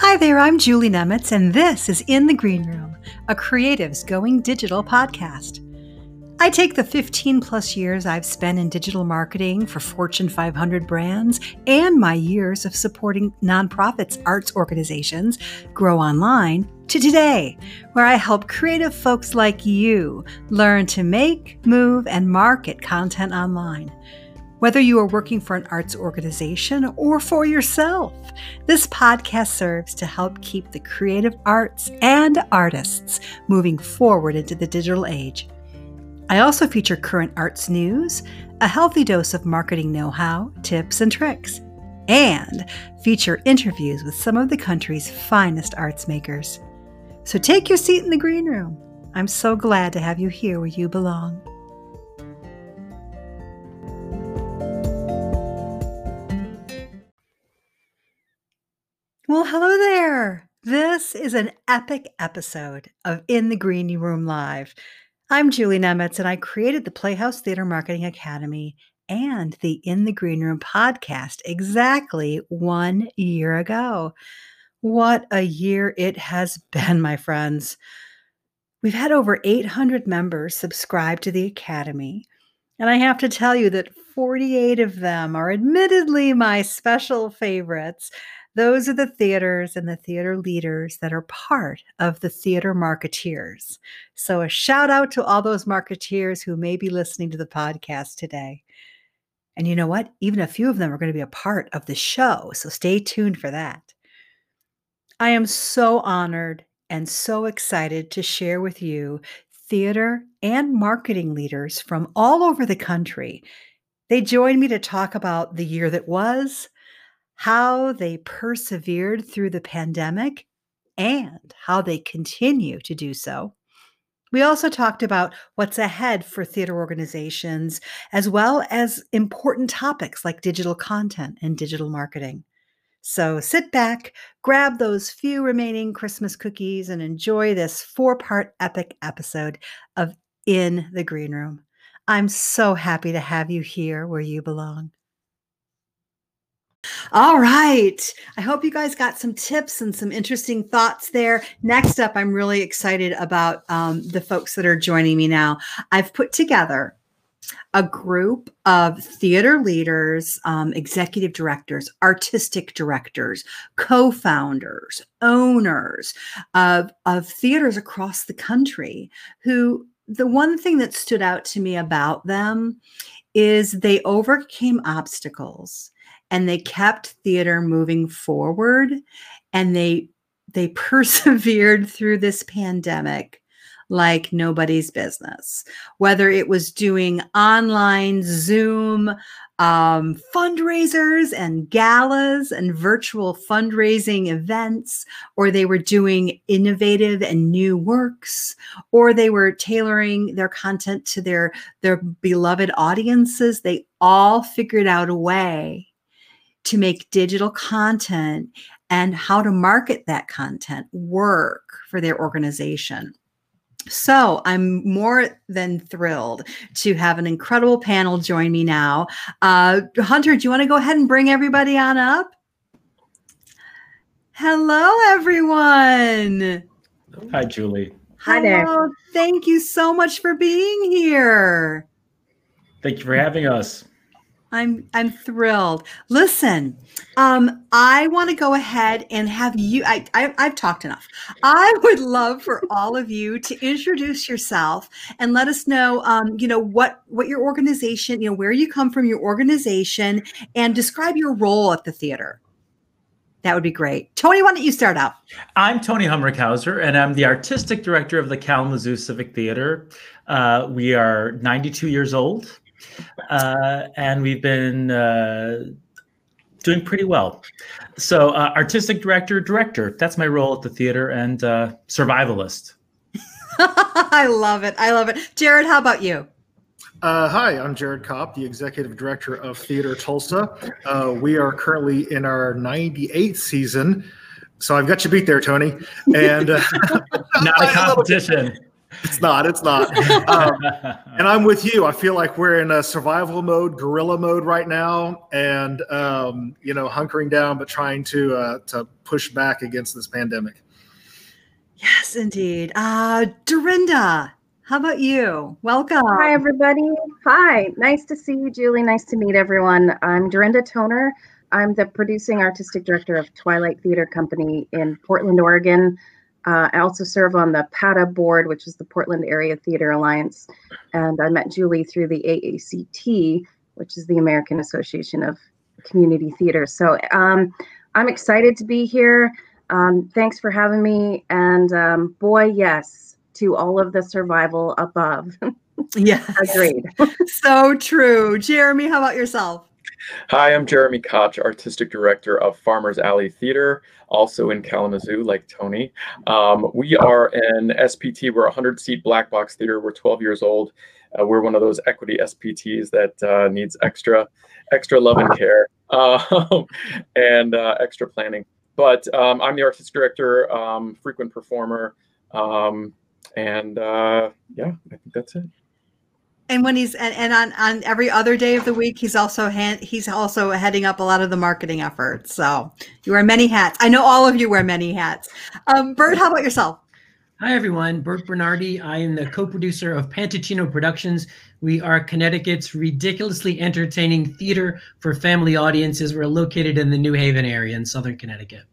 Hi there, I'm Julie Nemitz, and this is In the Green Room, a Creatives Going Digital podcast. I take the 15 plus years I've spent in digital marketing for Fortune 500 brands and my years of supporting nonprofits, arts organizations grow online to today, where I help creative folks like you learn to make, move, and market content online. Whether you are working for an arts organization or for yourself, this podcast serves to help keep the creative arts and artists moving forward into the digital age. I also feature current arts news, a healthy dose of marketing know how, tips, and tricks, and feature interviews with some of the country's finest arts makers. So take your seat in the green room. I'm so glad to have you here where you belong. Well, hello there. This is an epic episode of In the Green Room Live. I'm Julie Nemitz, and I created the Playhouse Theater Marketing Academy and the In the Green Room podcast exactly one year ago. What a year it has been, my friends. We've had over 800 members subscribe to the Academy, and I have to tell you that 48 of them are admittedly my special favorites. Those are the theaters and the theater leaders that are part of the theater marketeers. So, a shout out to all those marketeers who may be listening to the podcast today. And you know what? Even a few of them are going to be a part of the show. So, stay tuned for that. I am so honored and so excited to share with you theater and marketing leaders from all over the country. They joined me to talk about the year that was how they persevered through the pandemic and how they continue to do so. We also talked about what's ahead for theater organizations, as well as important topics like digital content and digital marketing. So sit back, grab those few remaining Christmas cookies, and enjoy this four part epic episode of In the Green Room. I'm so happy to have you here where you belong. All right. I hope you guys got some tips and some interesting thoughts there. Next up, I'm really excited about um, the folks that are joining me now. I've put together a group of theater leaders, um, executive directors, artistic directors, co founders, owners of, of theaters across the country who the one thing that stood out to me about them is they overcame obstacles and they kept theater moving forward and they they persevered through this pandemic like nobody's business. Whether it was doing online zoom um, fundraisers and galas and virtual fundraising events or they were doing innovative and new works or they were tailoring their content to their their beloved audiences they all figured out a way to make digital content and how to market that content work for their organization. So I'm more than thrilled to have an incredible panel join me now. Uh, Hunter, do you want to go ahead and bring everybody on up? Hello, everyone. Hi, Julie. Hi there. Hello. Thank you so much for being here. Thank you for having us. I'm I'm thrilled. Listen, um, I want to go ahead and have you. I, I I've talked enough. I would love for all of you to introduce yourself and let us know, um, you know, what what your organization, you know, where you come from, your organization, and describe your role at the theater. That would be great. Tony, why don't you start out? I'm Tony Humrickhouse, and I'm the artistic director of the Kalamazoo Civic Theater. Uh, we are 92 years old uh, and we've been uh, doing pretty well. So, uh, artistic director, director. That's my role at the theater, and uh, survivalist. I love it. I love it. Jared, how about you? Uh, hi, I'm Jared Kopp, the executive director of Theater Tulsa. Uh, we are currently in our 98th season. So I've got you beat there, Tony. And not a competition. it's not. It's not. Um, and I'm with you. I feel like we're in a survival mode, guerrilla mode right now, and um, you know, hunkering down, but trying to uh, to push back against this pandemic. Yes, indeed. Uh, Dorinda, how about you? Welcome. Hi, everybody. Hi. Nice to see you, Julie. Nice to meet everyone. I'm Dorinda Toner. I'm the producing artistic director of Twilight Theater Company in Portland, Oregon. Uh, I also serve on the PATA board, which is the Portland Area Theater Alliance. And I met Julie through the AACT, which is the American Association of Community Theater. So um, I'm excited to be here. Um, thanks for having me. And um, boy, yes, to all of the survival above. yes. Agreed. so true. Jeremy, how about yourself? Hi, I'm Jeremy Koch, Artistic Director of Farmers Alley Theater, also in Kalamazoo, like Tony. Um, we are an SPT, we're a 100 seat black box theater. We're 12 years old. Uh, we're one of those equity SPTs that uh, needs extra, extra love and care uh, and extra planning. But um, I'm the artistic director, um, frequent performer, um, and uh, yeah, I think that's it and when he's and, and on on every other day of the week he's also hand, he's also heading up a lot of the marketing efforts. So you wear many hats. I know all of you wear many hats. Um, bert how about yourself? Hi everyone. Bert bernardi. I am the co-producer of pantochino productions. We are connecticut's ridiculously entertaining theater for family audiences. We're located in the new haven area in southern connecticut.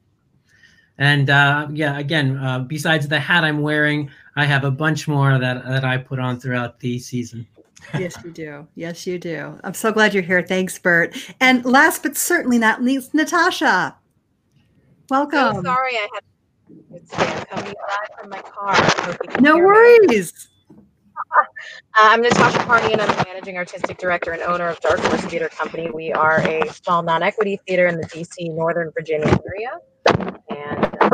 And uh, yeah again uh, besides the hat i'm wearing i have a bunch more that, that i put on throughout the season yes, you do. Yes, you do. I'm so glad you're here. Thanks, Bert. And last but certainly not least, Natasha. Welcome. So sorry, I had it's coming live from my car. No worries. Uh, I'm Natasha Parney, and I'm the managing artistic director and owner of Dark Horse Theater Company. We are a small non-equity theater in the DC, Northern Virginia area, and um,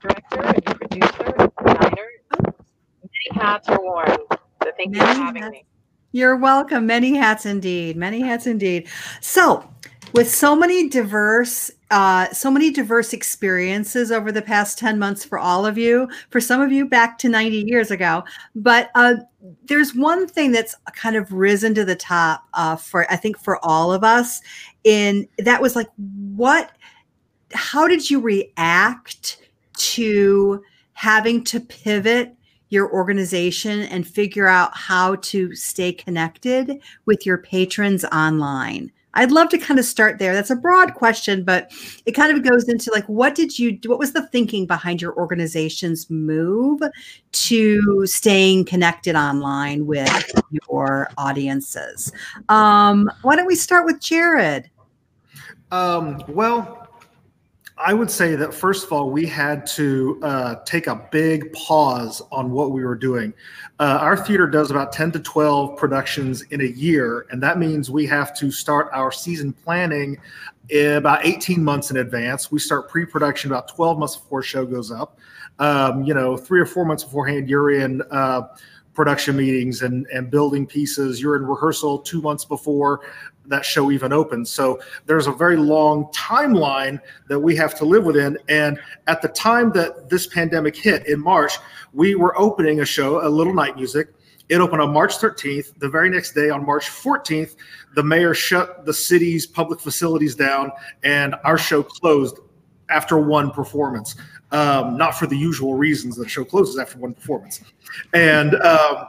director and producer, and designer. Many hats are worn. So thank Many you for having hats. me. You're welcome. Many hats indeed. Many hats indeed. So, with so many diverse uh, so many diverse experiences over the past 10 months for all of you for some of you back to 90 years ago but uh, there's one thing that's kind of risen to the top uh, for i think for all of us in that was like what how did you react to having to pivot your organization and figure out how to stay connected with your patrons online? I'd love to kind of start there. That's a broad question, but it kind of goes into like, what did you do? What was the thinking behind your organization's move to staying connected online with your audiences? Um, why don't we start with Jared? Um, well, I would say that first of all, we had to uh, take a big pause on what we were doing. Uh, our theater does about 10 to 12 productions in a year, and that means we have to start our season planning about 18 months in advance. We start pre production about 12 months before show goes up. Um, you know, three or four months beforehand, you're in. Uh, production meetings and and building pieces you're in rehearsal two months before that show even opens. So there's a very long timeline that we have to live within. And at the time that this pandemic hit in March, we were opening a show, a little night music. It opened on March 13th. The very next day, on March 14th, the mayor shut the city's public facilities down, and our show closed after one performance. Um, not for the usual reasons the show closes after one performance. And um,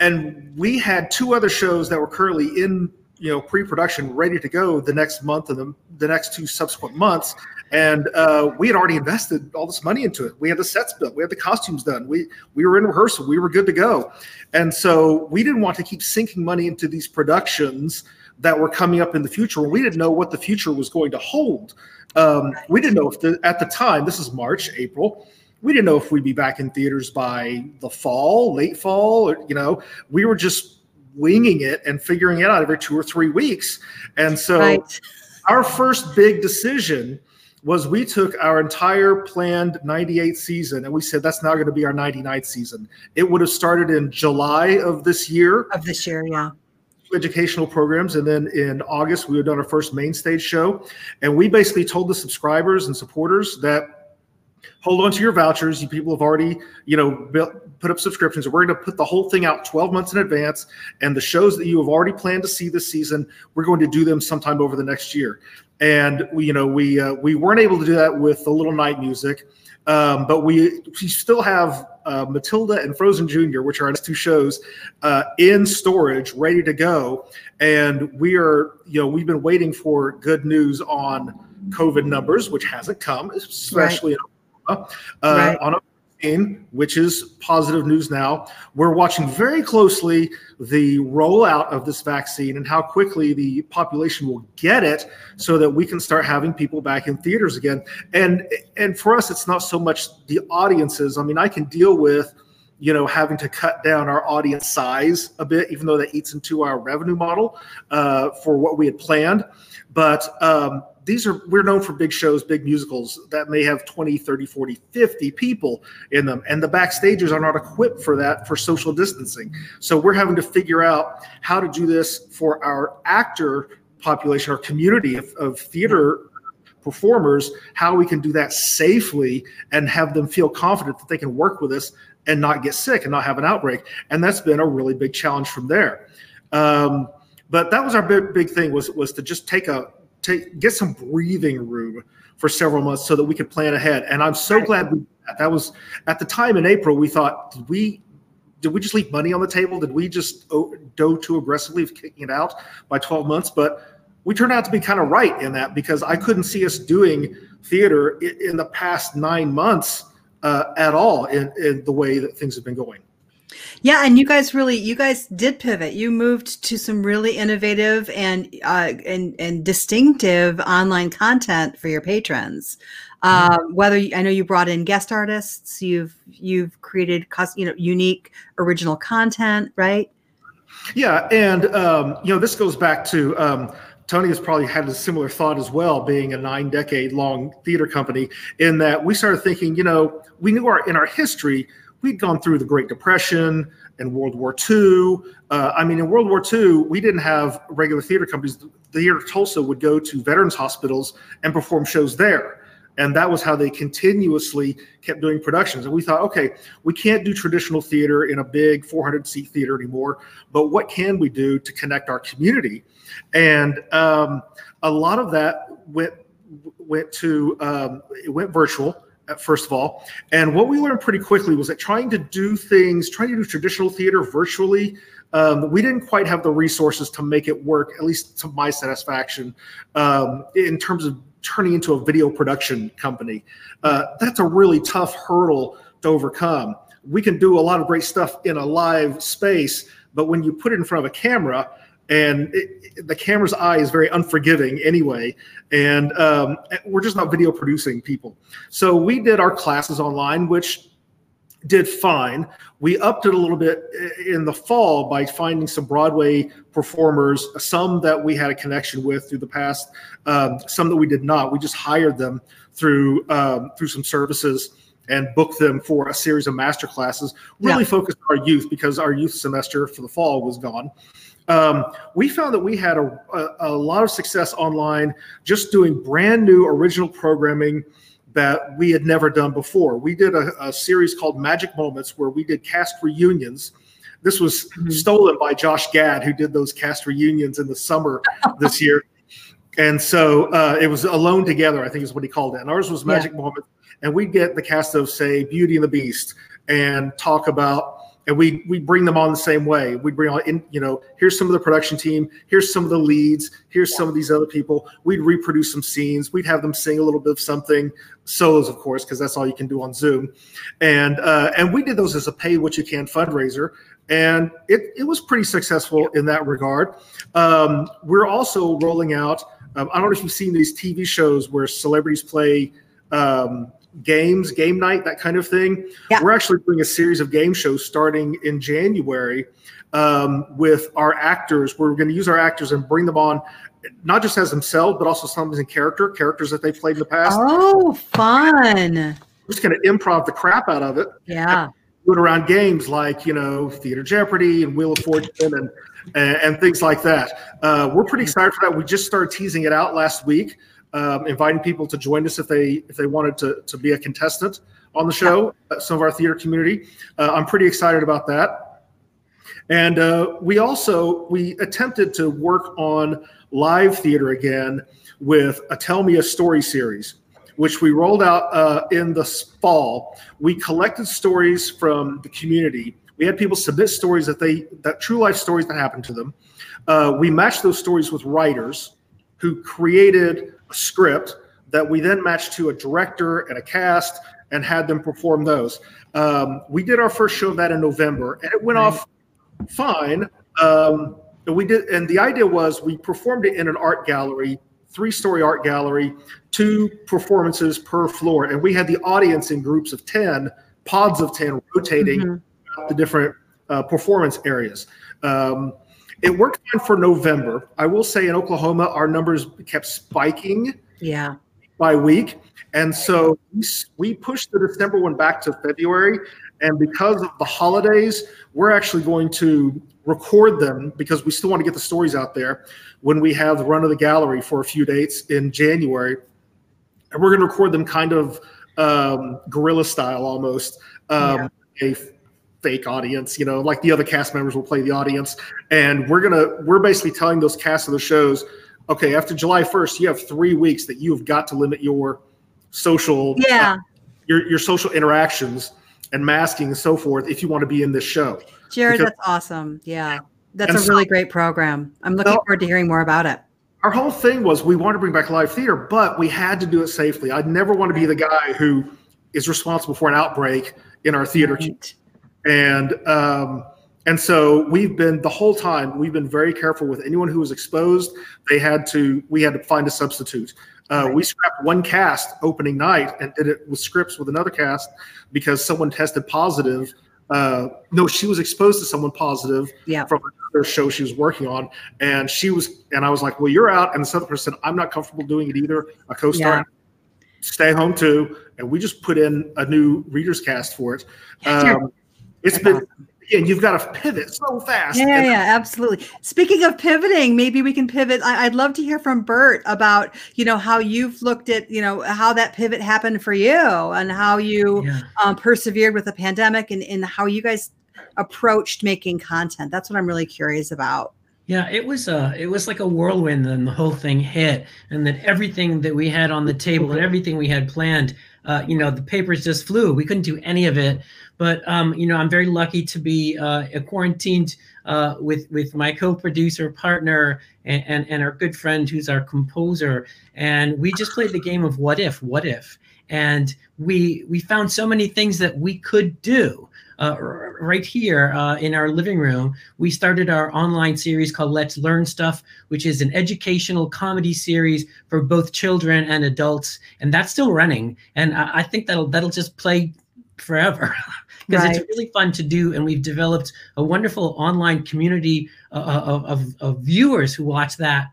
and we had two other shows that were currently in you know pre-production ready to go the next month and the, the next two subsequent months. And uh, we had already invested all this money into it. We had the sets built. We had the costumes done. We we were in rehearsal. We were good to go. And so we didn't want to keep sinking money into these productions that were coming up in the future we didn't know what the future was going to hold um, we didn't know if the, at the time this is march april we didn't know if we'd be back in theaters by the fall late fall or, you know we were just winging it and figuring it out every two or three weeks. And so right. our first big decision was we took our entire planned 98 season and we said that's now going to be our 99th season. It would have started in July of this year. Of this year, yeah. Educational programs. And then in August, we had done our first main stage show. And we basically told the subscribers and supporters that hold on to your vouchers. You people have already, you know, built, put up subscriptions. We're going to put the whole thing out 12 months in advance. And the shows that you have already planned to see this season, we're going to do them sometime over the next year. And we, you know, we uh, we weren't able to do that with the Little Night Music, um, but we we still have uh, Matilda and Frozen Junior, which are our next two shows, uh, in storage, ready to go. And we are, you know, we've been waiting for good news on COVID numbers, which hasn't come, especially right. in uh, right. on vaccine, which is positive news now. We're watching very closely the rollout of this vaccine and how quickly the population will get it so that we can start having people back in theaters again. And and for us, it's not so much the audiences. I mean, I can deal with you know having to cut down our audience size a bit even though that eats into our revenue model uh, for what we had planned but um, these are we're known for big shows big musicals that may have 20 30 40 50 people in them. And the backstagers are not equipped for that for social distancing. So we're having to figure out how to do this for our actor population our community of, of theater performers how we can do that safely and have them feel confident that they can work with us and not get sick and not have an outbreak. And that's been a really big challenge from there. Um, but that was our big, big thing was was to just take a take get some breathing room for several months so that we could plan ahead. And I'm so glad we that. that was at the time in April. We thought, did we did we just leave money on the table? Did we just go too aggressively of kicking it out by 12 months? But we turned out to be kind of right in that because I couldn't see us doing theater in, the past nine months uh, at all in, in the way that things have been going. Yeah, and you guys really, you guys did pivot. You moved to some really innovative and uh, and and distinctive online content for your patrons. Uh, whether I know you brought in guest artists, you've you've created you know unique original content, right? Yeah, and um, you know this goes back to. Um, Tony has probably had a similar thought as well, being a nine decade long theater company, in that we started thinking, you know, we knew our in our history we'd gone through the Great Depression and World War II. Uh, I mean, in World War II, we didn't have regular theater companies. The Theater Tulsa would go to veterans hospitals and perform shows there. And that was how they continuously kept doing productions. And we thought, okay, we can't do traditional theater in a big 400 seat theater anymore, but what can we do to connect our community? And um, a lot of that went went to um, it went virtual first of all. And what we learned pretty quickly was that trying to do things, trying to do traditional theater virtually, um, we didn't quite have the resources to make it work, at least to my satisfaction, um, in terms of turning into a video production company. Uh, that's a really tough hurdle to overcome. We can do a lot of great stuff in a live space, but when you put it in front of a camera, and it, the camera's eye is very unforgiving anyway. And um, we're just not video producing people. So we did our classes online which did fine. We upped it a little bit in the fall by finding some broadway performers some that we had a connection with through the past um, some that we did not. We just hired them through um, through some services and booked them for a series of master classes really yeah. focused on our youth because our youth semester for the fall was gone um, we found that we had a, a, a, lot of success online just doing brand new original programming that we had never done before. We did a, a series called Magic Moments where we did cast reunions. This was mm-hmm. stolen by Josh Gad, who did those cast reunions in the summer this year. And so uh, it was Alone Together, I think is what he called it. And ours was Magic yeah. Moments. And we'd get the cast of, say, Beauty and the Beast and talk about and we we bring them on the same way. We bring on in, you know, here's some of the production team, here's some of the leads, here's some of these other people. We'd reproduce some scenes. We'd have them sing a little bit of something, solos, of course, because that's all you can do on Zoom. And uh, and we did those as a pay what you can fundraiser, and it it was pretty successful in that regard. Um, we're also rolling out. Um, I don't know if you've seen these TV shows where celebrities play. Um, games, game night, that kind of thing. Yeah. We're actually doing a series of game shows starting in January um, with our actors. We're going to use our actors and bring them on, not just as themselves, but also some in character, characters that they've played in the past. Oh, fun! We're just going to improv the crap out of it. Yeah. Do it around games like you know Theater Jeopardy and Wheel of Fortune and and, and things like that. Uh, we're pretty excited for that. We just started teasing it out last week. Um, inviting people to join us if they if they wanted to to be a contestant on the show. Yeah. Some of our theater community. Uh, I'm pretty excited about that. And uh, we also we attempted to work on live theater again with a Tell Me a Story series, which we rolled out uh, in the fall. We collected stories from the community. We had people submit stories that they that true life stories that happened to them. Uh, we matched those stories with writers who created script that we then matched to a director and a cast and had them perform those. Um, we did our first show of that in November, and it went right. off fine. Um, and we did, and the idea was we performed it in an art gallery, three-story art gallery, two performances per floor, and we had the audience in groups of ten, pods of ten, rotating mm-hmm. the different uh, performance areas. Um, it worked fine for November. I will say in Oklahoma, our numbers kept spiking. Yeah. By week, and so we pushed the December one back to February. And because of the holidays, we're actually going to record them because we still want to get the stories out there when we have the run of the gallery for a few dates in January. And we're going to record them kind of um, guerrilla style almost. Um, yeah. A fake audience, you know, like the other cast members will play the audience. And we're going to, we're basically telling those casts of the shows, okay, after July 1st, you have three weeks that you've got to limit your social, yeah, uh, your, your social interactions and masking and so forth if you want to be in this show. Jared, because, that's awesome. Yeah. That's a so, really great program. I'm looking forward to hearing more about it. Our whole thing was we wanted to bring back live theater, but we had to do it safely. I'd never want to be the guy who is responsible for an outbreak in our theater. Right. And um, and so we've been the whole time we've been very careful with anyone who was exposed. They had to we had to find a substitute. Uh, right. We scrapped one cast opening night and did it with scripts with another cast because someone tested positive. Uh, no, she was exposed to someone positive yeah. from another show she was working on, and she was, and I was like, "Well, you're out." And this other person, said, I'm not comfortable doing it either. A co-star, yeah. stay home too, and we just put in a new readers cast for it. Um, it's been and you've got to pivot so fast. Yeah, yeah, absolutely. Speaking of pivoting, maybe we can pivot. I, would love to hear from Bert about, you know, how you've looked at, you know, how that pivot happened for you and how you yeah. um, persevered with the pandemic and, and how you guys approached making content. That's what I'm really curious about. Yeah, it was uh it was like a whirlwind and the whole thing hit and then everything that we had on the table and everything we had planned, uh, you know, the papers just flew. We couldn't do any of it. But um, you know, I'm very lucky to be uh, quarantined uh, with with my co-producer partner and, and, and our good friend who's our composer, and we just played the game of what if, what if, and we we found so many things that we could do. Uh, right here uh, in our living room, we started our online series called Let's Learn Stuff, which is an educational comedy series for both children and adults, and that's still running. And I, I think that'll that'll just play forever because right. it's really fun to do and we've developed a wonderful online community uh, uh, of, of, of, viewers who watch that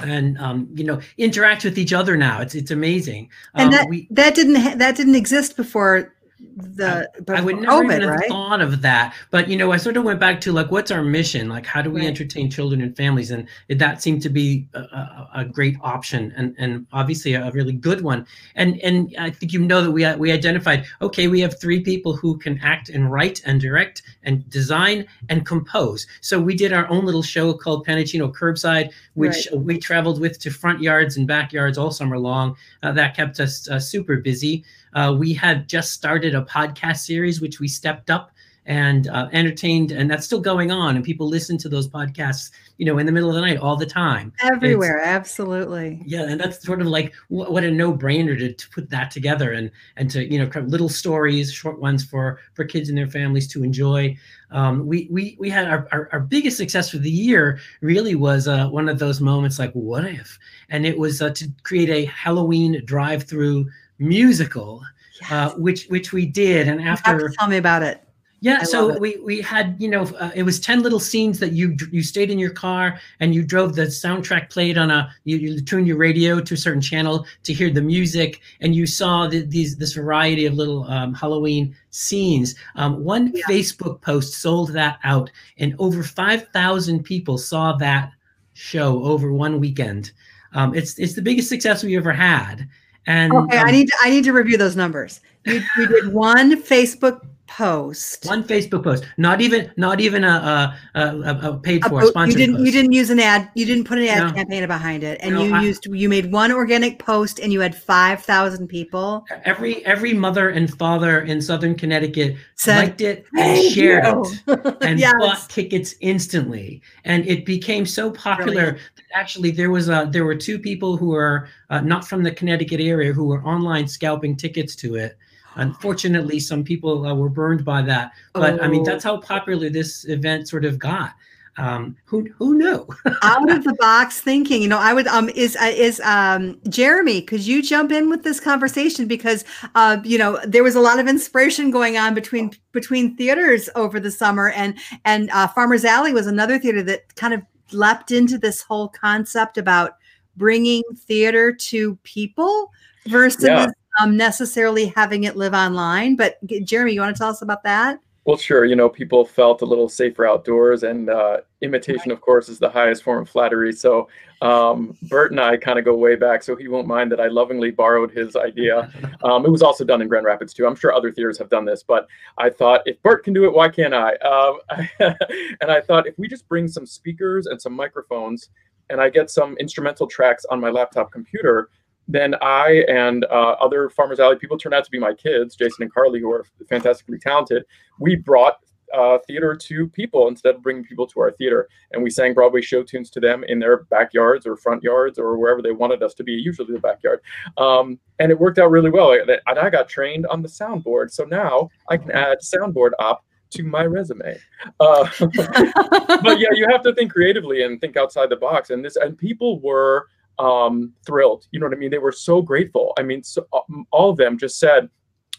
and um, you know interact with each other now it's it's amazing and um, that we, that didn't ha- that didn't exist before the I, I would never COVID, even have right? thought of that. But you know, I sort of went back to like, what's our mission? Like, how do we right. entertain children and families? And it, that seemed to be a, a, a, great option, and and obviously a, really good one. And and I think you know that we we identified. Okay, we have three people who can act and write and direct and design and compose. So we did our own little show called Pantochino Curbside, which right. we traveled with to front yards and backyards all summer long. Uh, that kept us uh, super busy. Uh, we had just started a podcast series, which we stepped up and uh, entertained, and that's still going on. And people listen to those podcasts, you know, in the middle of the night all the time. Everywhere, it's, absolutely. Yeah, and that's sort of like what, what a no-brainer to, to put that together and and to you know little stories, short ones for for kids and their families to enjoy. Um, we we we had our, our, our biggest success for the year really was uh, one of those moments like what if, and it was uh, to create a Halloween drive-through musical, yes. uh, which which we did. And after, tell me about it. Yeah, I so we we had you know uh, it was ten little scenes that you you stayed in your car and you drove the soundtrack played on a you, you tuned your radio to a certain channel to hear the music and you saw the, these this variety of little um, Halloween scenes. Um, one yeah. Facebook post sold that out and over five thousand people saw that show over one weekend. Um, it's it's the biggest success we ever had. And okay, um, I need to, I need to review those numbers. You, you did one Facebook post. one Facebook post, not even not even a a, a, a paid for po- sponsored you didn't post. you didn't use an ad you didn't put an ad No. campaign behind it and No, you I- used you made one organic post and you had 5000 people every every mother and father in Southern Connecticut Said, liked it and shared you." it. and Yes. bought tickets instantly and it became so popular Brilliant. that actually there was a there were two people who were uh, not from the connecticut area who were online scalping tickets to it unfortunately some people uh, were burned by that. But i mean Oh. that's how popular this event sort of got. Um who who knew? Out of the box thinking you know i would um is uh, is um jeremy could you jump in with this conversation? Because uh you know there was a lot of inspiration going on between between theaters over the summer. And and uh, farmers alley was another theater that kind of leapt into this whole concept about bringing theater to people versus Yeah. Um, necessarily having it live online but jeremy you want to tell us about that Well, sure. You know, people felt a little safer outdoors, and uh, imitation, of course, is the highest form of flattery. So, um, Bert and I kind of go way back, so he won't mind that I lovingly borrowed his idea. Um, it was also done in Grand Rapids too. I'm sure other theaters have done this, but I thought if Bert can do it, why can't I? Um, and I thought if we just bring some speakers and some microphones, and I get some instrumental tracks on my laptop computer, then I and uh, other Farmers Alley people turned out to be my kids, Jason and Carly, who are fantastically talented. We brought uh, theater to people instead of bringing people to our theater, and we sang Broadway show tunes to them in their backyards or front yards or wherever they wanted us to be, usually the backyard. Um, and it worked out really well. And I got trained on the soundboard, so now I can add soundboard op to my resume. Uh, but yeah, you have to think creatively and think outside the box. And this, and people were um, thrilled. You know what I mean? They were so grateful. I mean, so, um, all of them just said,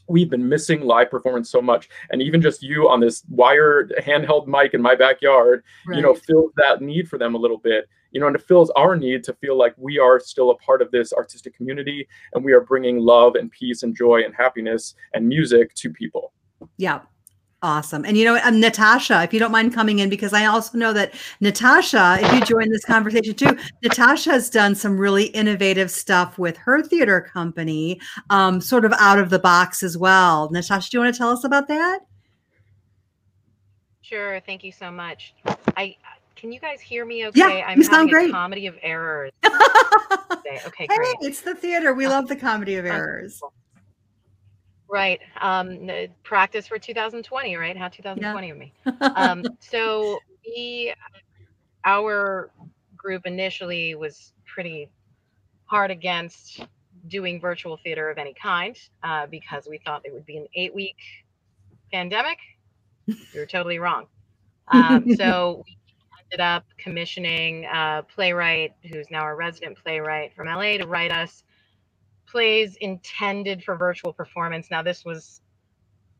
"We've been missing live performance so much," and even just you on this wired handheld mic in my backyard, you know, fills that need for them a little bit. You know, and it fills our need to feel like we are still a part of this artistic community, and we are bringing love and peace and joy and happiness and music to people. Yeah. Awesome. And you know, um, Natasha, if you don't mind coming in, because I also know that Natasha, if you join this conversation too, Natasha has done some really innovative stuff with her theater company, um, sort of out of the box as well. Natasha, do you want to tell us about that? Sure. Thank you so much. I can you guys hear me okay? Yeah, I'm you sound great. a comedy of errors. Okay, great. it's the theater. We love the comedy of errors. Right. Um, practice for 2020, right? How 2020 with me. Um, so we, our group initially was pretty hard against doing virtual theater of any kind uh, because we thought it would be an eight-week pandemic. We were totally wrong. Um, so we ended up commissioning a playwright who's now a resident playwright from LA to write us plays intended for virtual performance. Now, this was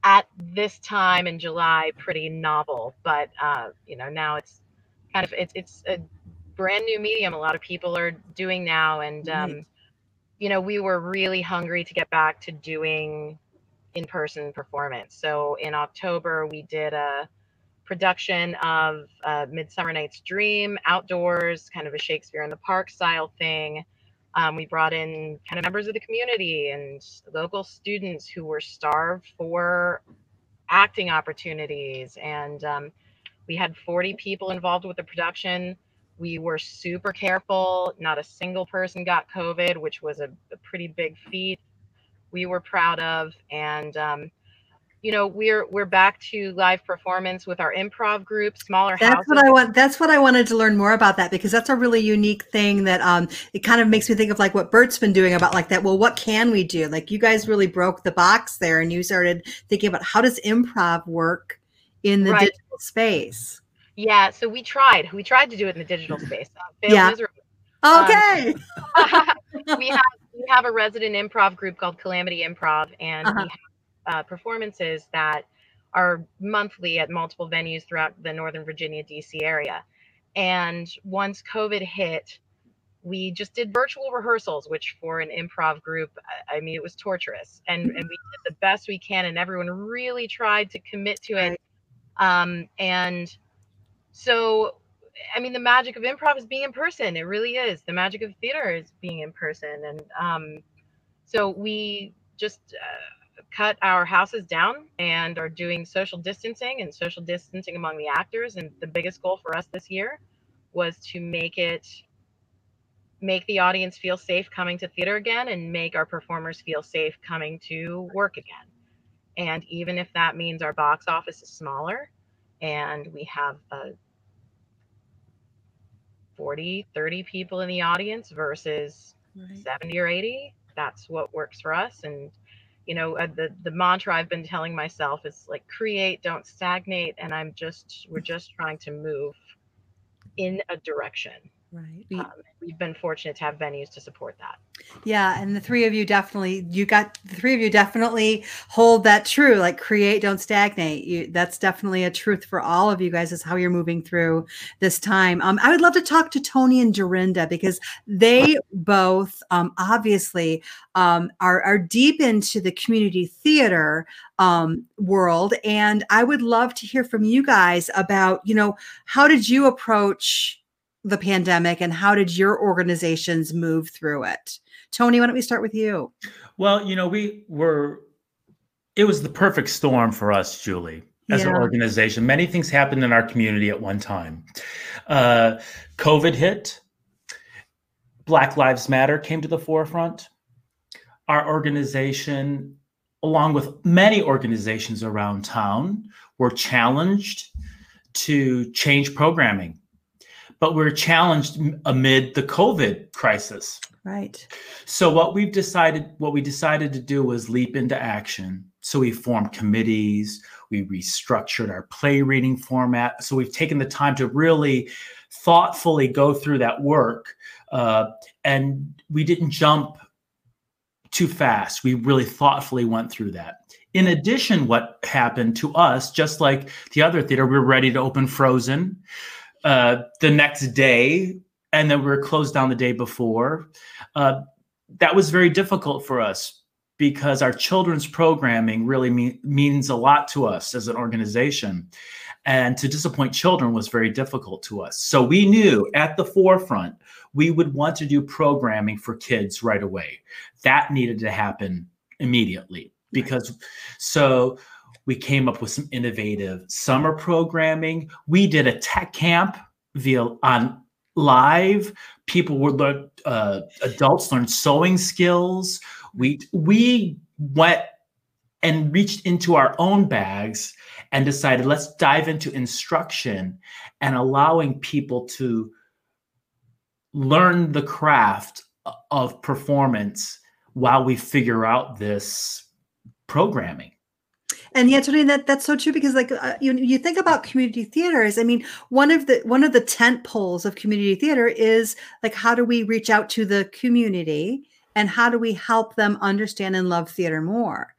at this time in July pretty novel, but uh, you know now it's kind of it's it's a brand new medium. A lot of people are doing now, and um, Right. you know we were really hungry to get back to doing in-person performance. So in October we did a production of uh, Midsummer Night's Dream outdoors, kind of a Shakespeare in the Park style thing. Um, we brought in kind of members of the community and local students who were starved for acting opportunities. And um, we had 40 people involved with the production. We were super careful. Not a single person got COVID, which was a, a pretty big feat. We were proud of. And um, you know, we're we're back to live performance with our improv group, smaller That's houses. what I want. That's what I wanted to learn more about that because that's a really unique thing that um it kind of makes me think of like what Bert's been doing about like that. Well, what can we do? Like you guys really broke the box there and you started thinking about how does improv work in the Right. digital space. Yeah, so we tried. We tried to do it in the digital space. Uh, Yeah. miserably. Um, Okay. we have we have a resident improv group called Calamity Improv, and Uh-huh. we have uh, performances that are monthly at multiple venues throughout the Northern Virginia, DC area. And once COVID hit, we just did virtual rehearsals, which for an improv group, I- mean, it was torturous. And, and we did the best we can, and everyone really tried to commit to it. Um, and so I mean, the magic of improv is being in person. It really is. The magic of theater is being in person. And um, so we just uh, cut our houses down and are doing social distancing and social distancing among the actors. And the biggest goal for us this year was to make it make the audience feel safe coming to theater again and make our performers feel safe coming to work again. And even if that means our box office is smaller and we have a 40, 30 people in the audience versus right. 70 or 80, that's what works for us. And, you know, uh, the, the mantra I've been telling myself is like create, don't stagnate. And I'm just, we're just trying to move in a direction. Right. Um, we've been fortunate to have venues to support that. Yeah, and the three of you definitely you got the three of you definitely hold that true like create don't stagnate. You that's definitely a truth for all of you guys is how you're moving through this time. Um I would love to talk to Tony and Dorinda because they both um obviously um are are deep into the community theater um world and I would love to hear from you guys about, you know, how did you approach the pandemic and how did your organizations move through it? Tony, why don't we start with you? Well, you know, we were, it was the perfect storm for us, Julie, as yeah. an organization. Many things happened in our community at one time. Uh, COVID hit, Black Lives Matter came to the forefront. Our organization, along with many organizations around town, were challenged to change programming but we're challenged amid the COVID crisis. Right. So what we've decided, what we decided to do was leap into action. So we formed committees, we restructured our play reading format. So we've taken the time to really thoughtfully go through that work, uh, and we didn't jump too fast. We really thoughtfully went through that. In addition, what happened to us, just like the other theater, we were ready to open Frozen uh, the next day, and then we were closed down the day before. Uh, that was very difficult for us because our children's programming really me- means a lot to us as an organization. And to disappoint children was very difficult to us. So we knew at the forefront we would want to do programming for kids right away. That needed to happen immediately because so we came up with some innovative summer programming. We did a tech camp via on live. People would learn, uh, adults learned sewing skills. We we went and reached into our own bags and decided let's dive into instruction and allowing people to learn the craft of performance while we figure out this programming and yeah tony that that's so true because like uh, you you think about community theaters i mean one of the one of the tent poles of community theater is like how do we reach out to the community and how do we help them understand and love theater more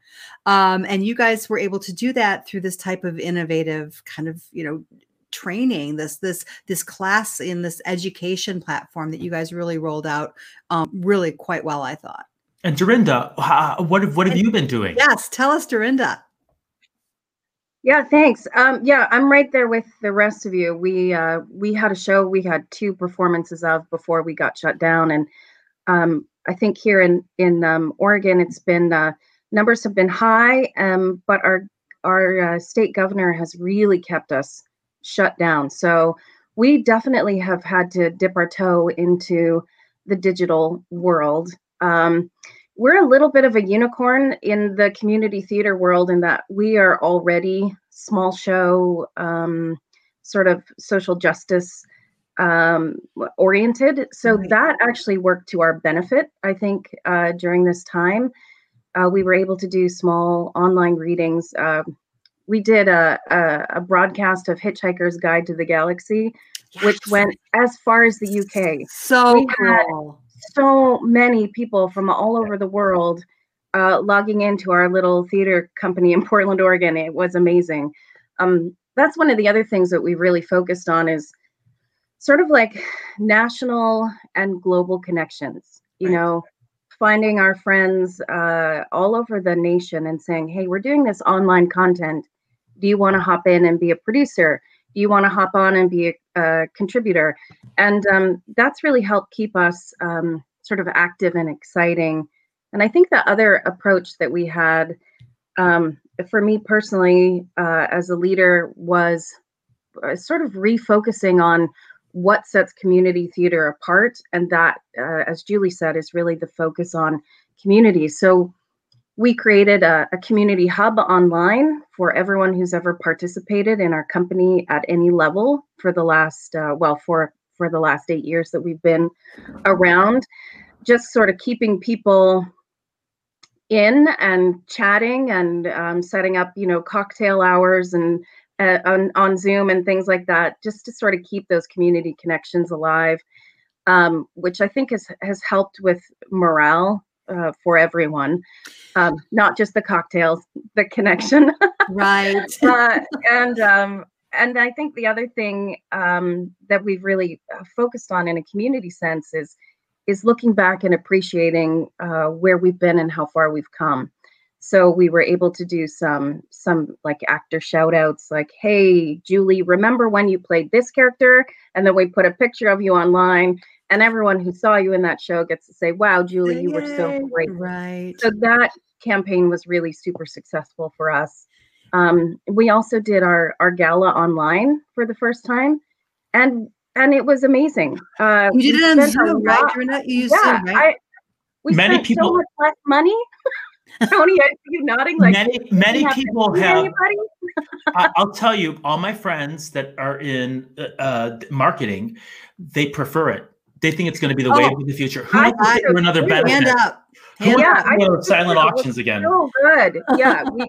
um, and you guys were able to do that through this type of innovative kind of you know training this this this class in this education platform that you guys really rolled out um, really quite well i thought and Dorinda, what have what have and, you been doing? Yes, tell us, Dorinda. Yeah, thanks. Um, yeah, I'm right there with the rest of you. We uh, we had a show we had two performances of before we got shut down, and um, I think here in in um, Oregon, it's been uh, numbers have been high, um, but our our uh, state governor has really kept us shut down. So we definitely have had to dip our toe into the digital world. Um, we're a little bit of a unicorn in the community theater world in that we are already small show, um, sort of social justice um, oriented. So right. that actually worked to our benefit, I think, uh, during this time. Uh, we were able to do small online readings. Uh, we did a, a, a, broadcast of Hitchhiker's Guide to the Galaxy, yes. which went as far as the UK. So we cool so many people from all over the world uh, logging into our little theater company in Portland, Oregon. It was amazing. Um, that's one of the other things that we really focused on is sort of like national and global connections. You right. know, finding our friends uh, all over the nation and saying, "Hey, we're doing this online content. Do you want to hop in and be a producer?" do you want to hop on and be a, a contributor. And um, that's really helped keep us um, sort of active and exciting. And i think the other approach that we had um, for me personally uh, as a leader was uh, sort of refocusing on what sets community theater apart. And that uh, as julie said is really the focus on community. So we created a, a, community hub online for everyone who's ever participated in our company at any level for the last uh, well for for the last eight years that we've been around. Just sort of keeping people in and chatting and um, setting up you know cocktail hours and uh, on, on zoom and things like that just to sort of keep those community connections alive um, which i think has has helped with morale uh, for everyone, um, not just the cocktails, the connection. right. uh, and um, and I think the other thing um, that we've really uh, focused on in a community sense is is looking back and appreciating uh, where we've been and how far we've come. So we were able to do some some like actor shout outs like, hey, Julie, remember when you played this character? And then we put a picture of you online and everyone who saw you in that show gets to say, "Wow, Julie, you were so great." Right. So that campaign was really super successful for us. Um, we also did our our gala online for the first time, and and it was amazing. Uh, you did it on Zoom, right? You're not used yeah, Zoom, right? I, we many spent people so much less money. Tony, are you nodding like many many people have? I'll tell you, all my friends that are in uh, uh marketing, they prefer it they think it's going to be the oh, wave of the future. Who wants to do another better? Hand up. Who yeah, wants to silent auctions again? So good. Yeah, we,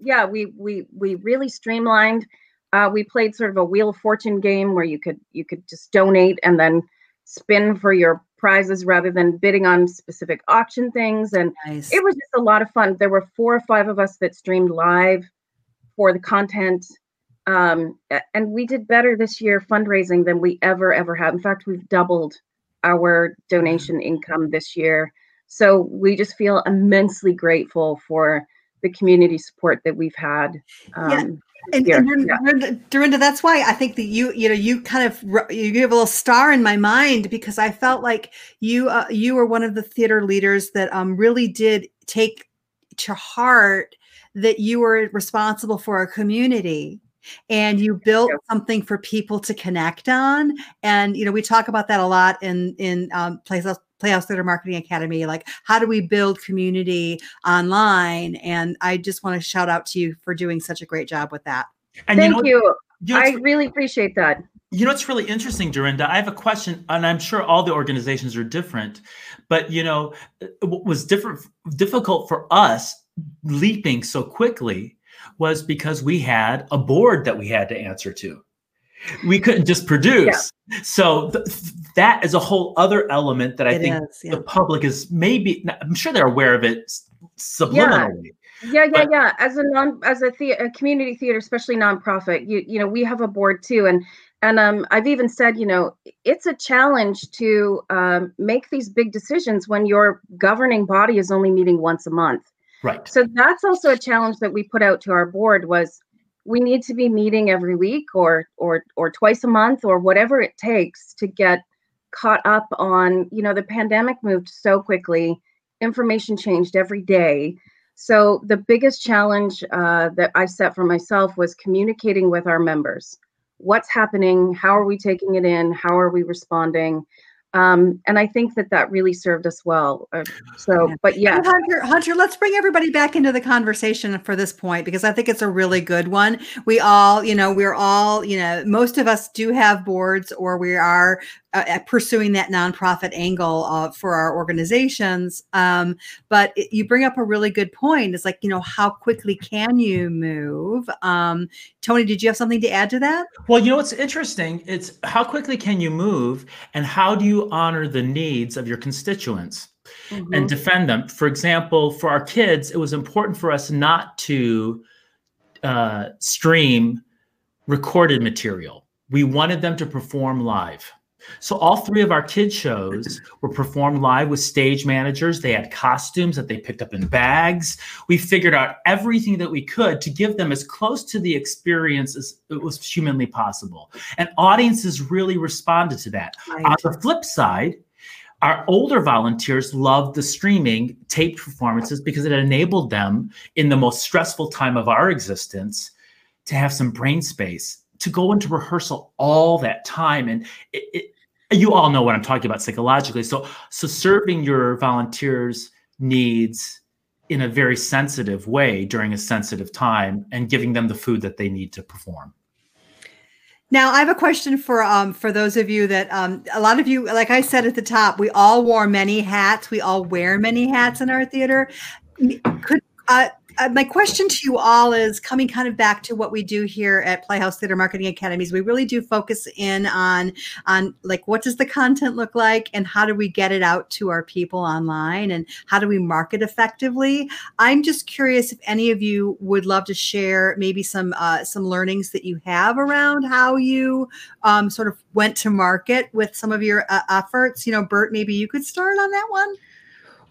yeah, we we we really streamlined. Uh, we played sort of a wheel of fortune game where you could you could just donate and then spin for your prizes rather than bidding on specific auction things. And nice. it was just a lot of fun. There were four or five of us that streamed live for the content. Um, and we did better this year fundraising than we ever, ever have. In fact, we've doubled our donation income this year. So we just feel immensely grateful for the community support that we've had. Um, yeah. And, and Dorinda, Dorinda, that's why I think that you, you know, you kind of you give a little star in my mind because I felt like you, uh, you were one of the theater leaders that um, really did take to heart that you were responsible for a community and you built something for people to connect on. And you know we talk about that a lot in in um, playhouse playhouse theater marketing academy like how do we build community online and i just want to shout out to you for doing such a great job with that and thank you, know, you. you know, i really appreciate that you know it's really interesting dorinda i have a question and i'm sure all the organizations are different but you know uh, what was different difficult for us leaping so quickly was because we had a board that we had to answer to. We couldn't just produce. Yeah. So th- that is a whole other element that I it think is, yeah. the public is maybe, I'm sure they're aware of it subliminally. Yeah. Yeah, yeah, but, yeah. As a non, as a, the- a community theater, especially nonprofit, you you know, we have a board too, and and um, I've even said, you know, it's a challenge to um, make these big decisions when your governing body is only meeting once a month. Right. So that's also a challenge that we put out to our board was we need to be meeting every week or or or twice a month or whatever it takes to get caught up on, you know, the pandemic moved so quickly, information changed every day. So the biggest challenge uh, that I set for myself was communicating with our members. What's happening? How are we taking it in? How are we responding? Um, and I think that that really served us well. Uh, so, but yeah, Hunter, Hunter, let's bring everybody back into the conversation for this point because I think it's a really good one. We all, you know, we're all, you know, most of us do have boards or we are uh, pursuing that nonprofit angle uh, for our organizations. Um, but it, you bring up a really good point. It's like, you know, how quickly can you move? Um, Tony, did you have something to add to that? Well, you know, what's interesting. It's how quickly can you move and how do you honor the needs of your constituents? Mm-hmm. And defend them. For example, for our kids, it was important for us not to uh, stream recorded material. We wanted them to perform live. So all three of our kids shows were performed live with stage managers. They had costumes that they picked up in bags. We figured out everything that we could to give them as close to the experience as it was humanly possible. And audiences really responded to that. Right. On the flip side, our older volunteers loved the streaming taped performances because it enabled them in the most stressful time of our existence to have some brain space to go into rehearsal all that time and it, it, you all know what i'm talking about psychologically so so serving your volunteers needs in a very sensitive way during a sensitive time and giving them the food that they need to perform Now, I have a question for um for those of you that um a lot of you, like I said at the top, we all wore many hats. We all wear many hats in our theater. Could uh, uh, my question to you all is coming kind of back to what we do here at Playhouse Theater Marketing Academies. We really do focus in on on like what does the content look like and how do we get it out to our people online and how do we market effectively. I'm just curious if any of you would love to share maybe some uh, some learnings that you have around how you um, sort of went to market with some of your uh, efforts. You know, Bert, maybe you could start on that one.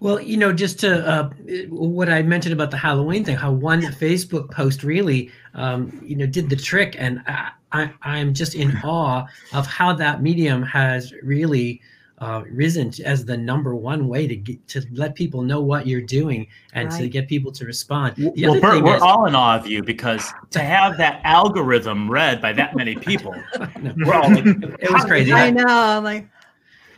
Well, you know, just to uh, what I mentioned about the Halloween thing, how one Facebook post really, um, you know, did the trick, and I, I, I'm just in awe of how that medium has really uh, risen as the number one way to get to let people know what you're doing and to get people to respond. The well other Bert, we're is- all in awe of you because to have that algorithm read by that many people No, we're all like, it was crazy. I know, like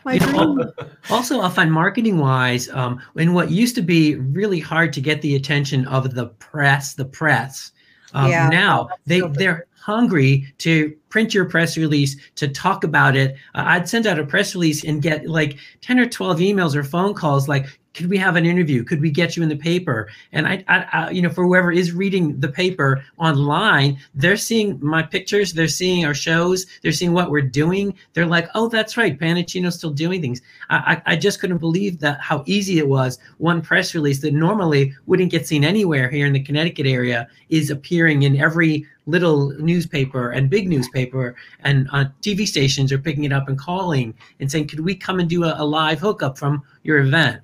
my You know, also i find marketing wise um, in what used to be really hard to get the attention of the press the press um, Yeah. now they they're hungry to print your press release to talk about it. Uh, i'd send out a press release and get like 10 or 12 emails or phone calls like could we have an interview could we get you in the paper and I, I, I you know for whoever is reading the paper online they're seeing my pictures they're seeing our shows they're seeing what we're doing they're like oh that's right Pantochino's still doing things I, I I just couldn't believe that how easy it was. One press release that normally wouldn't get seen anywhere here in the Connecticut area is appearing in every little newspaper and big newspaper, and uh, TV stations are picking it up and calling and saying, "Could we come and do a, a live hookup from your event?"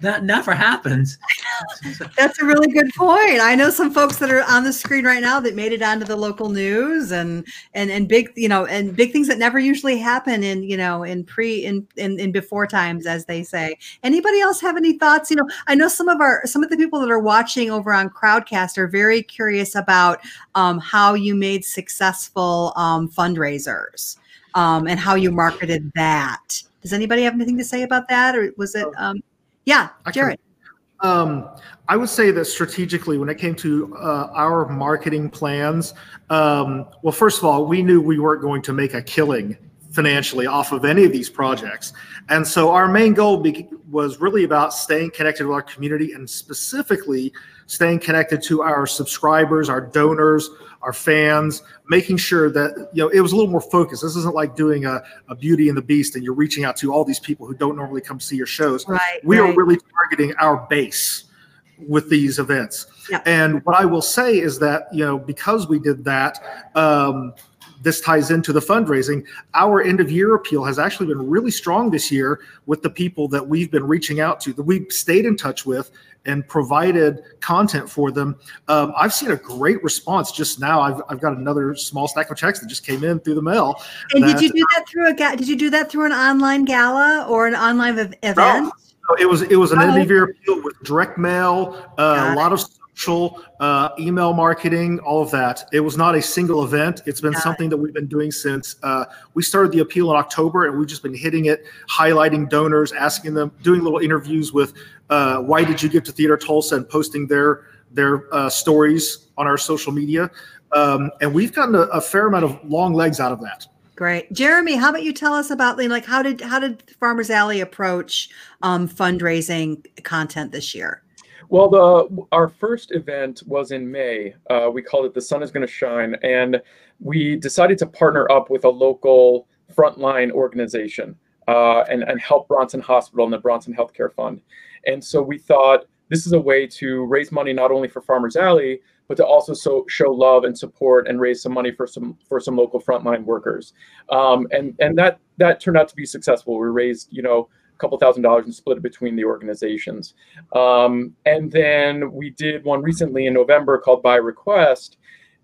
That never happens. That's a really good point. I know some folks that are on the screen right now that made it onto the local news and and and big, you know, and big things that never usually happen in, you know, in pre in in, in before times, as they say. Anybody else have any thoughts? You know, I know some of our some of the people that are watching over on Crowdcast are very curious about um, how you made successful um, fundraisers um, and how you marketed that. Does anybody have anything to say about that, or was it? Um, yeah, Jared. Um, I would say that strategically, when it came to uh, our marketing plans, um, well, first of all, we knew we weren't going to make a killing financially off of any of these projects. And so our main goal be- was really about staying connected with our community and specifically staying connected to our subscribers, our donors, our fans, making sure that, you know, it was a little more focused. This isn't like doing a, a Beauty and the Beast and you're reaching out to all these people who don't normally come see your shows Right. we right. are really targeting our base with these events. Yeah. And what I will say is that, you know, because we did that, um, this ties into the fundraising. Our end of year appeal has actually been really strong this year with the people that we've been reaching out to, that we've stayed in touch with and provided content for them. Um, I've seen a great response just now. I've, I've got another small stack of checks that just came in through the mail. And did you do that through a ga- did you do that through an online gala or an online ev- event? So it was it was an Oh. end of year appeal with direct mail, uh, a lot of social, uh, email marketing, all of that. It was not a single event. It's been Got it. something that we've been doing since uh, we started the appeal in October, and we've just been hitting it, highlighting donors, asking them, doing little interviews with uh, why did you give to Theater Tulsa, and posting their their uh, stories on our social media. Um, and we've gotten a, a fair amount of long legs out of that. Great, Jeremy. How about you tell us about like how did how did Farmers Alley approach um, fundraising content this year? Well, the our first event was in May. Uh, we called it "The Sun Is Going to Shine," and we decided to partner up with a local frontline organization uh, and and help Bronson Hospital and the Bronson Healthcare Fund. And so we thought this is a way to raise money not only for Farmers Alley but to also so, show love and support and raise some money for some for some local frontline workers. Um, and and that that turned out to be successful. We raised you know couple thousand dollars and split it between the organizations. Um, and then we did one recently in November called By Request,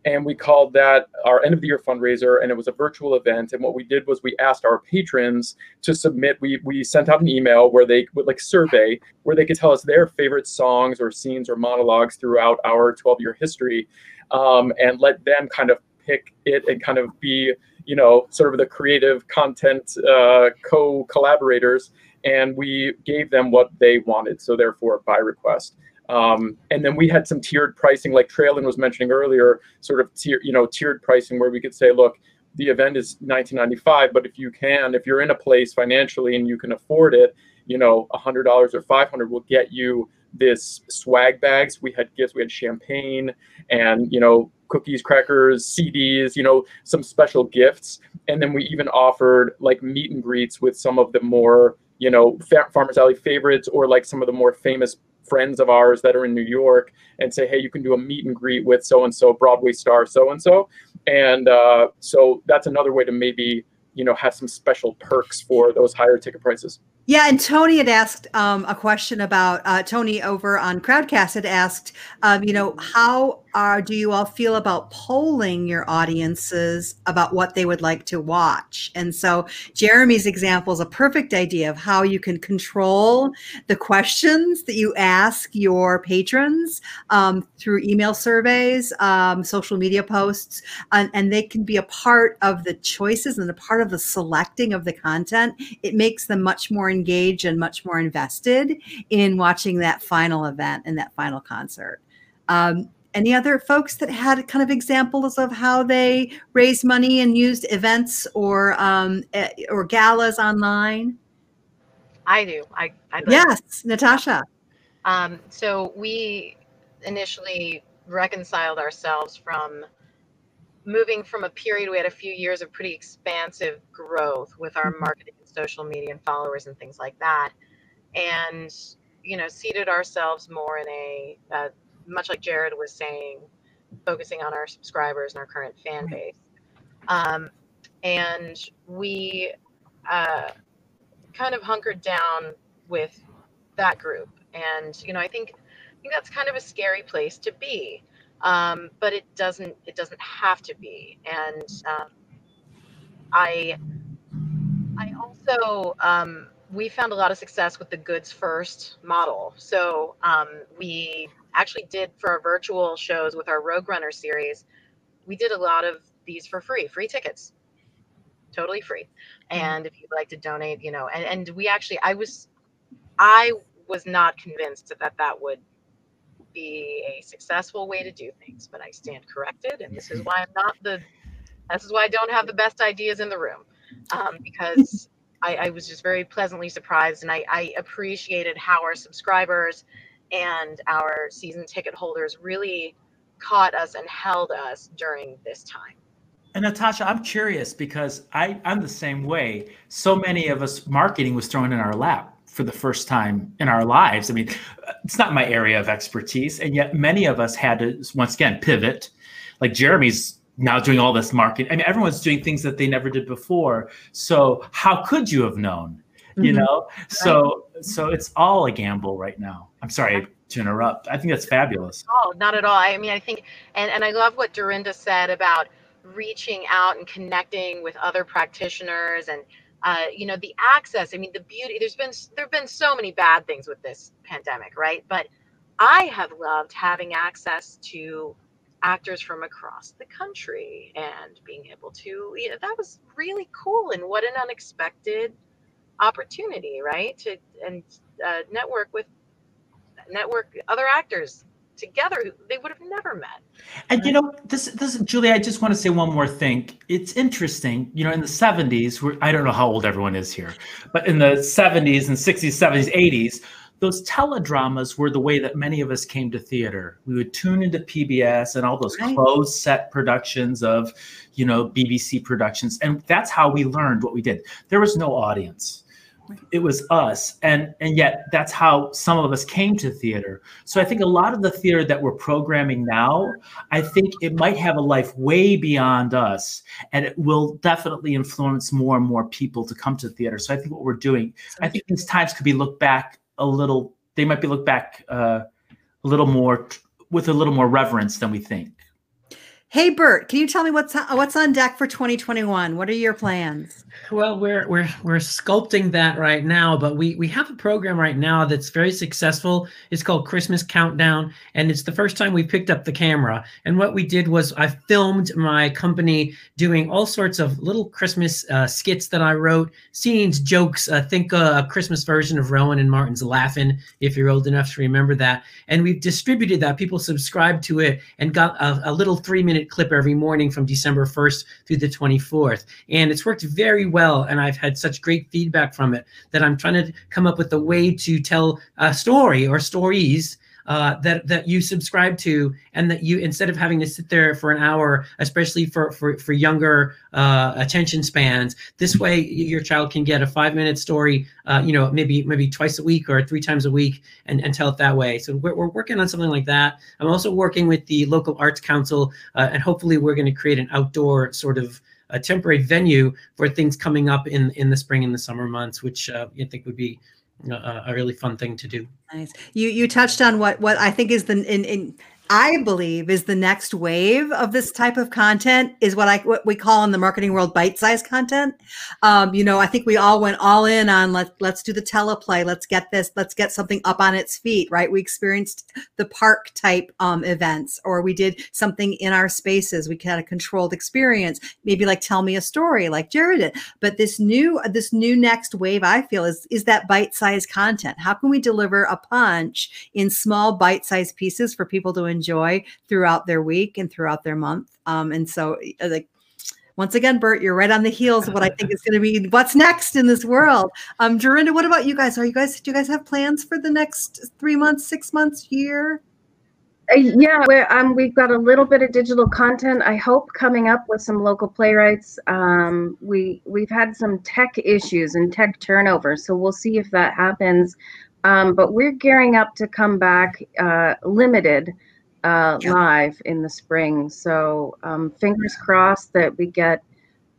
and we called that our end of the year fundraiser and it was a virtual event and what we did was we asked our patrons to submit we we sent out an email where they would like survey where they could tell us their favorite songs or scenes or monologues throughout our 12 year history um, and let them kind of pick it and kind of be you know sort of the creative content uh, co-collaborators and we gave them what they wanted so therefore by request um, and then we had some tiered pricing, like Traylon was mentioning earlier, sort of tier, you know, tiered pricing where we could say, look, the event is 1995, but if you can, if you're in a place financially and you can afford it, you know, $100 or 500 will get you this swag bags. We had gifts, we had champagne and, you know, cookies, crackers, CDs, you know, some special gifts. And then we even offered like meet and greets with some of the more, you know, Farmers Alley favorites or like some of the more famous friends of ours that are in New York and say, hey, you can do a meet and greet with so and so Broadway star so and so, and uh, so that's another way to maybe you know have some special perks for those higher ticket prices. Yeah, and Tony had asked um, a question about uh, Tony over on Crowdcast had asked, um, you know, how are do you all feel about polling your audiences about what they would like to watch? And so Jeremy's example is a perfect idea of how you can control the questions that you ask your patrons um, through email surveys, um, social media posts, and, and they can be a part of the choices and a part of the selecting of the content. It makes them much more engaged and much more invested in watching that final event and that final concert. Um, any other folks that had kind of examples of how they raised money and used events or um, eh, or galas online? I do. I, I yes, Natasha. Um, so we initially reconciled ourselves from moving from a period we had a few years of pretty expansive growth with our mm-hmm. marketing and social media and followers and things like that and you know seated ourselves more in a uh, much like jared was saying focusing on our subscribers and our current fan base um, and we uh, kind of hunkered down with that group and you know i think i think that's kind of a scary place to be um, but it doesn't it doesn't have to be. And um, I I also um, we found a lot of success with the goods first model. So um, we actually did for our virtual shows with our Rogue Runner series, we did a lot of these for free, free tickets, totally free. Mm-hmm. And if you'd like to donate, you know, and, and we actually, I was, I was not convinced that that would be a successful way to do things, but I stand corrected, and this is why I'm not the. This is why I don't have the best ideas in the room, um, because I, I, was just very pleasantly surprised, and I, I appreciated how our subscribers and our season ticket holders really caught us and held us during this time. And Natasha, I'm curious because I, I'm the same way. So many of us, marketing was thrown in our lap for the first time in our lives. I mean, it's not my area of expertise. And yet many of us had to, once again, pivot. Like Jeremy's now doing all this marketing. I mean, everyone's doing things that they never did before. So how could you have known? Mm-hmm. You know? So so it's all a gamble right now. I'm sorry to interrupt. I think that's fabulous. Oh, not at all. I mean, I think and, and I love what Dorinda said about reaching out and connecting with other practitioners and uh, you know the access i mean the beauty there's been there have been so many bad things with this pandemic right but i have loved having access to actors from across the country and being able to you know, that was really cool and what an unexpected opportunity right to and uh, network with network other actors together they would have never met. And you know this this julie i just want to say one more thing. It's interesting you know in the 70s where i don't know how old everyone is here but in the 70s and 60s 70s 80s those teledramas were the way that many of us came to theater. We would tune into pbs and all those right. closed set productions of you know bbc productions and that's how we learned what we did. There was no audience it was us. And and yet that's how some of us came to theater. So i think a lot of the theater that we're programming now i think it might have a life way beyond us. And it will definitely influence more and more people to come to theater. So i think what we're doing i think these times could be looked back a little they might be looked back uh, a little more with a little more reverence than we think. Hey Bert, can you tell me what's what's on deck for 2021? What are your plans? Well, we're we're we're sculpting that right now, but we we have a program right now that's very successful. It's called Christmas Countdown, and it's the first time we picked up the camera. And what we did was I filmed my company doing all sorts of little Christmas uh, skits that I wrote, scenes, jokes. Uh, think uh, a Christmas version of Rowan and Martin's Laugh-In, if you're old enough to remember that. And we've distributed that. People subscribed to it and got a, a little three minute clip every morning from December 1st through the 24th. And it's worked very well. And I've had such great feedback from it that I'm trying to come up with a way to tell a story or stories uh, that that you subscribe to, and that you instead of having to sit there for an hour, especially for for for younger uh, attention spans, this way your child can get a five minute story, uh, you know, maybe maybe twice a week or three times a week, and and tell it that way. So we're we're working on something like that. I'm also working with the local arts council, uh, and hopefully we're going to create an outdoor sort of a temporary venue for things coming up in in the spring and the summer months, which uh, I think would be a, a really fun thing to do. Nice. You you touched on what what I think is the in in I believe is the next wave of this type of content is what I what we call in the marketing world bite-sized content. Um, you know, I think we all went all in on let let's do the teleplay, let's get this, let's get something up on its feet, right? We experienced the park type um, events, or we did something in our spaces. We had a controlled experience, maybe like tell me a story, like Jared did. But this new this new next wave, I feel, is is that bite-sized content. How can we deliver a punch in small bite-sized pieces for people to enjoy? Enjoy throughout their week and throughout their month. Um, and so, uh, like, once again, Bert, you're right on the heels of what I think is going to be what's next in this world. Um, Dorinda, what about you guys? Are you guys do you guys have plans for the next three months, six months, year? Uh, yeah, um, we've got a little bit of digital content. I hope coming up with some local playwrights. Um, we we've had some tech issues and tech turnover, so we'll see if that happens. Um, but we're gearing up to come back uh, limited uh, yeah. live in the spring. So um, fingers crossed that we get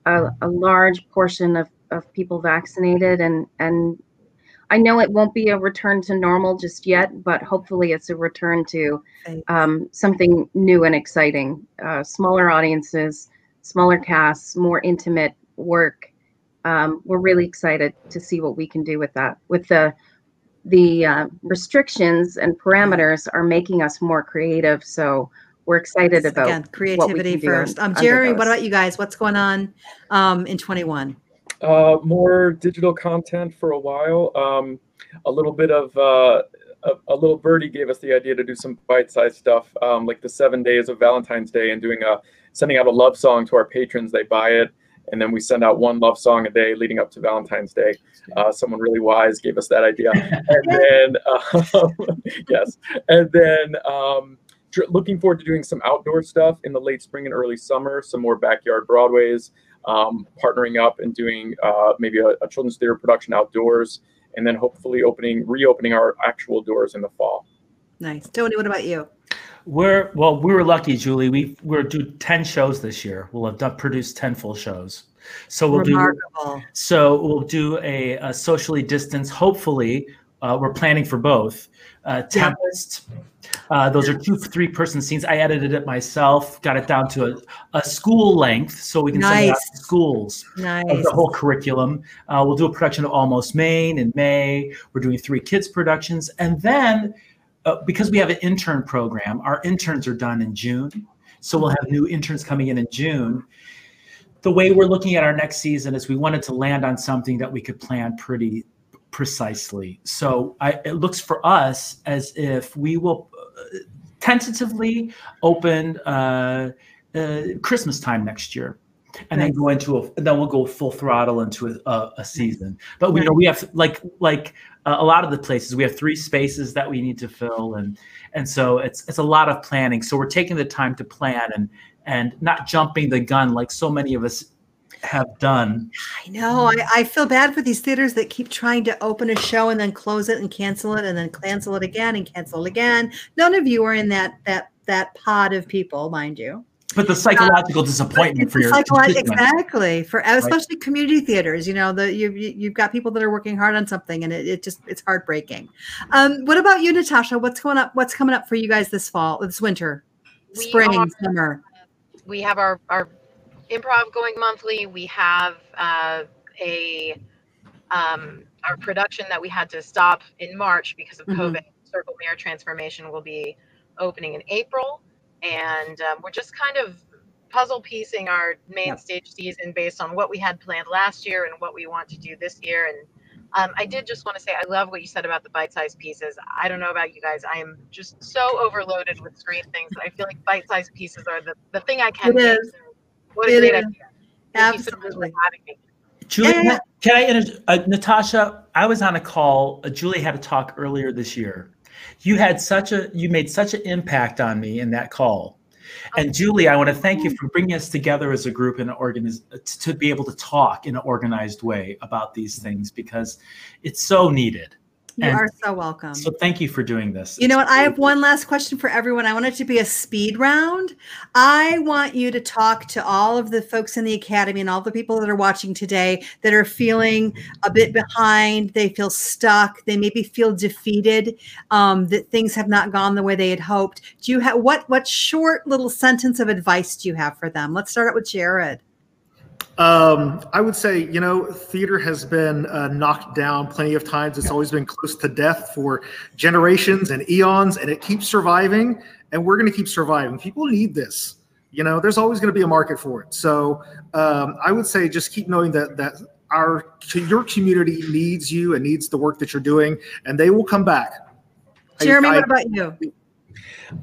a, a, large portion of, of people vaccinated and and I know it won't be a return to normal just yet, but hopefully it's a return to um, something new and exciting. Uh, smaller audiences, smaller casts, more intimate work. Um, we're really excited to see what we can do with that, with the the uh, restrictions and parameters are making us more creative. So we're excited about Again, creativity first. Um, Jeremy, what about you guys? What's going on um, in 21? Uh, more digital content for a while. Um, a little bit of uh, a, a, little birdie gave us the idea to do some bite-sized stuff, um, like the seven days of Valentine's Day, and doing a sending out a love song to our patrons. They buy it, and then we send out one love song a day leading up to Valentine's Day. Uh, someone really wise gave us that idea, and then um, yes, and then um, looking forward to doing some outdoor stuff in the late spring and early summer. Some more backyard Broadways, um, partnering up and doing uh, maybe a, a children's theater production outdoors, and then hopefully opening reopening our actual doors in the fall. Nice, Tony. What about you? We're well, we were lucky, Julie. We we're do ten shows this year. We'll have done, produced ten full shows. So we'll Remarkable. do so we'll do a, a socially distanced. Hopefully, uh, we're planning for both. Uh, Tempest. Uh, those are two three person scenes. I edited it myself, got it down to a, a school length so we can nice. send it out to schools nice. of the whole curriculum. Uh, we'll do a production of Almost Maine in May. We're doing three kids productions. And then uh, because we have an intern program, our interns are done in June. So we'll have new interns coming in in June. The way we're looking at our next season is we wanted to land on something that we could plan pretty precisely. So I, it looks for us as if we will uh, tentatively open uh, uh, Christmas time next year and nice. then go into a then we'll go full throttle into a, a season but we know we have like like uh, a lot of the places we have three spaces that we need to fill and and so it's it's a lot of planning so we're taking the time to plan and and not jumping the gun like so many of us have done. I know. I, I feel bad for these theaters that keep trying to open a show and then close it and cancel it and then cancel it again and cancel it again. None of you are in that that that pod of people, mind you. But the psychological disappointment for It's your psycholo- constituents. exactly for especially community theaters. You know, the you you- you've got people that are working hard on something, and it, it just it's heartbreaking. Um, what about you, Natasha? What's going up? What's coming up for you guys this fall, this winter, We spring, are- summer? we have our our improv going monthly. We have uh, a um, our production that we had to stop in March because of Mhm. COVID. Circle Mirror Transformation will be opening in April, and um, we're just kind of puzzle piecing our main Yep. stage season based on what we had planned last year and what we want to do this year. And um, I did just want to say I love what you said about the bite-sized pieces. I don't know about you guys. I am just so overloaded with screen things. I feel like bite-sized pieces are the, the thing I can. It do. is. What a It great is. idea. Thank you so much for Absolutely. having me. Julie, Yeah, yeah, yeah. can I, inter- uh, Natasha? I was on a call. Uh, Julie had a talk earlier this year. You had such a, you made such an impact on me in that call. And Julie, I want to thank you for bringing us together as a group and organiz- to, to be able to talk in an organized way about these things because it's so needed. You And are so welcome. So thank you for doing this. You know what? I have one last question for everyone. I want it to be a speed round. I want you to talk to all of the folks in the academy and all the people that are watching today that are feeling a bit behind. They feel stuck. They maybe feel defeated. Um, that things have not gone the way they had hoped. Do you have what? What short little sentence of advice do you have for them? Let's start out with Jared. Um, I would say, you know, theater has been uh, knocked down plenty of times. It's always been close to death for generations and eons, and it keeps surviving. And we're going to keep surviving. People need this. You know, there's always going to be a market for it. So um, I would say, just keep knowing that that our your community needs you and needs the work that you're doing, and they will come back. I- Jeremy, I- what about you?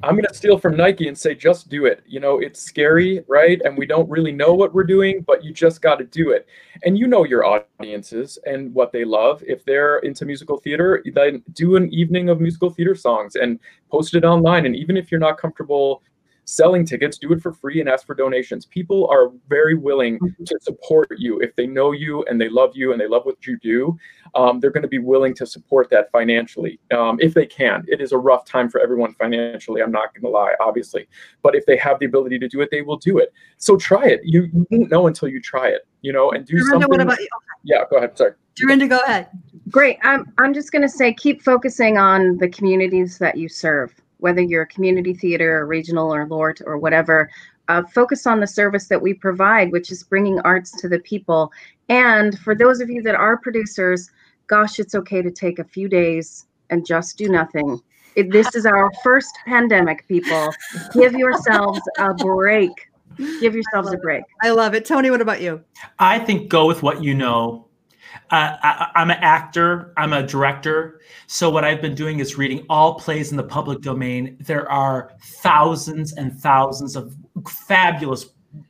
I'm going to steal from Nike and say, just do it. You know, it's scary, right? And we don't really know what we're doing, but you just got to do it. And you know your audiences and what they love. If they're into musical theater, then do an evening of musical theater songs and post it online. And even if you're not comfortable selling tickets, do it for free and ask for donations. People are very willing to support you if they know you and they love you and they love what you do. Um, they're going to be willing to support that financially um, if they can. It is a rough time for everyone financially. I'm not going to lie, obviously, but if they have the ability to do it, they will do it. So try it. You, you won't know until you try it, you know, and do Dorinda, something. what about you? yeah, go ahead. Sorry. Dorinda, go ahead. Great. I'm I'm just going to say keep focusing on the communities that you serve, whether you're a community theater or regional or LORT or whatever. Uh, focus on the service that we provide, which is bringing arts to the people. And for those of you that are producers, gosh, it's okay to take a few days and just do nothing. If this is our first pandemic, people. Give yourselves a break. Give yourselves a break. I love it. Tony, what about you? I think go with what you know. Uh, I, I'm an actor, I'm a director. So, what I've been doing is reading all plays in the public domain. There are thousands and thousands of fabulous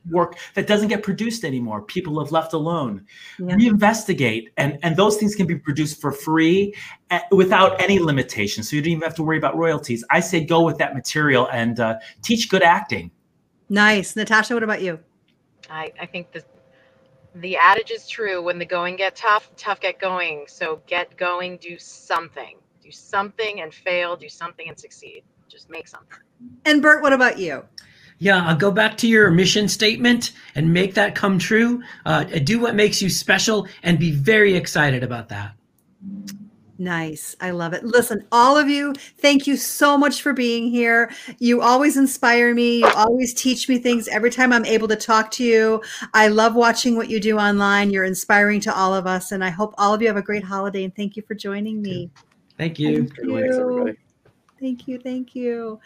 work that doesn't get produced anymore. People have left alone. Yeah. Reinvestigate, and, and those things can be produced for free uh, without any limitation. So, you don't even have to worry about royalties. I say go with that material and uh, teach good acting. Nice. Natasha, what about you? I, I think the the adage is true. When the going get tough, tough get going. So get going, do something. Do something and fail, do something and succeed. Just make something. And Bert, what about you? Yeah, I'll go back to your mission statement and make that come true. Uh, do what makes you special and be very excited about that. Nice. I love it. Listen, all of you, thank you so much for being here. You always inspire me. You always teach me things every time I'm able to talk to you. I love watching what you do online. You're inspiring to all of us. And I hope all of you have a great holiday. And thank you for joining me. Thank you. Thanks, everybody. Thank you. Thank you.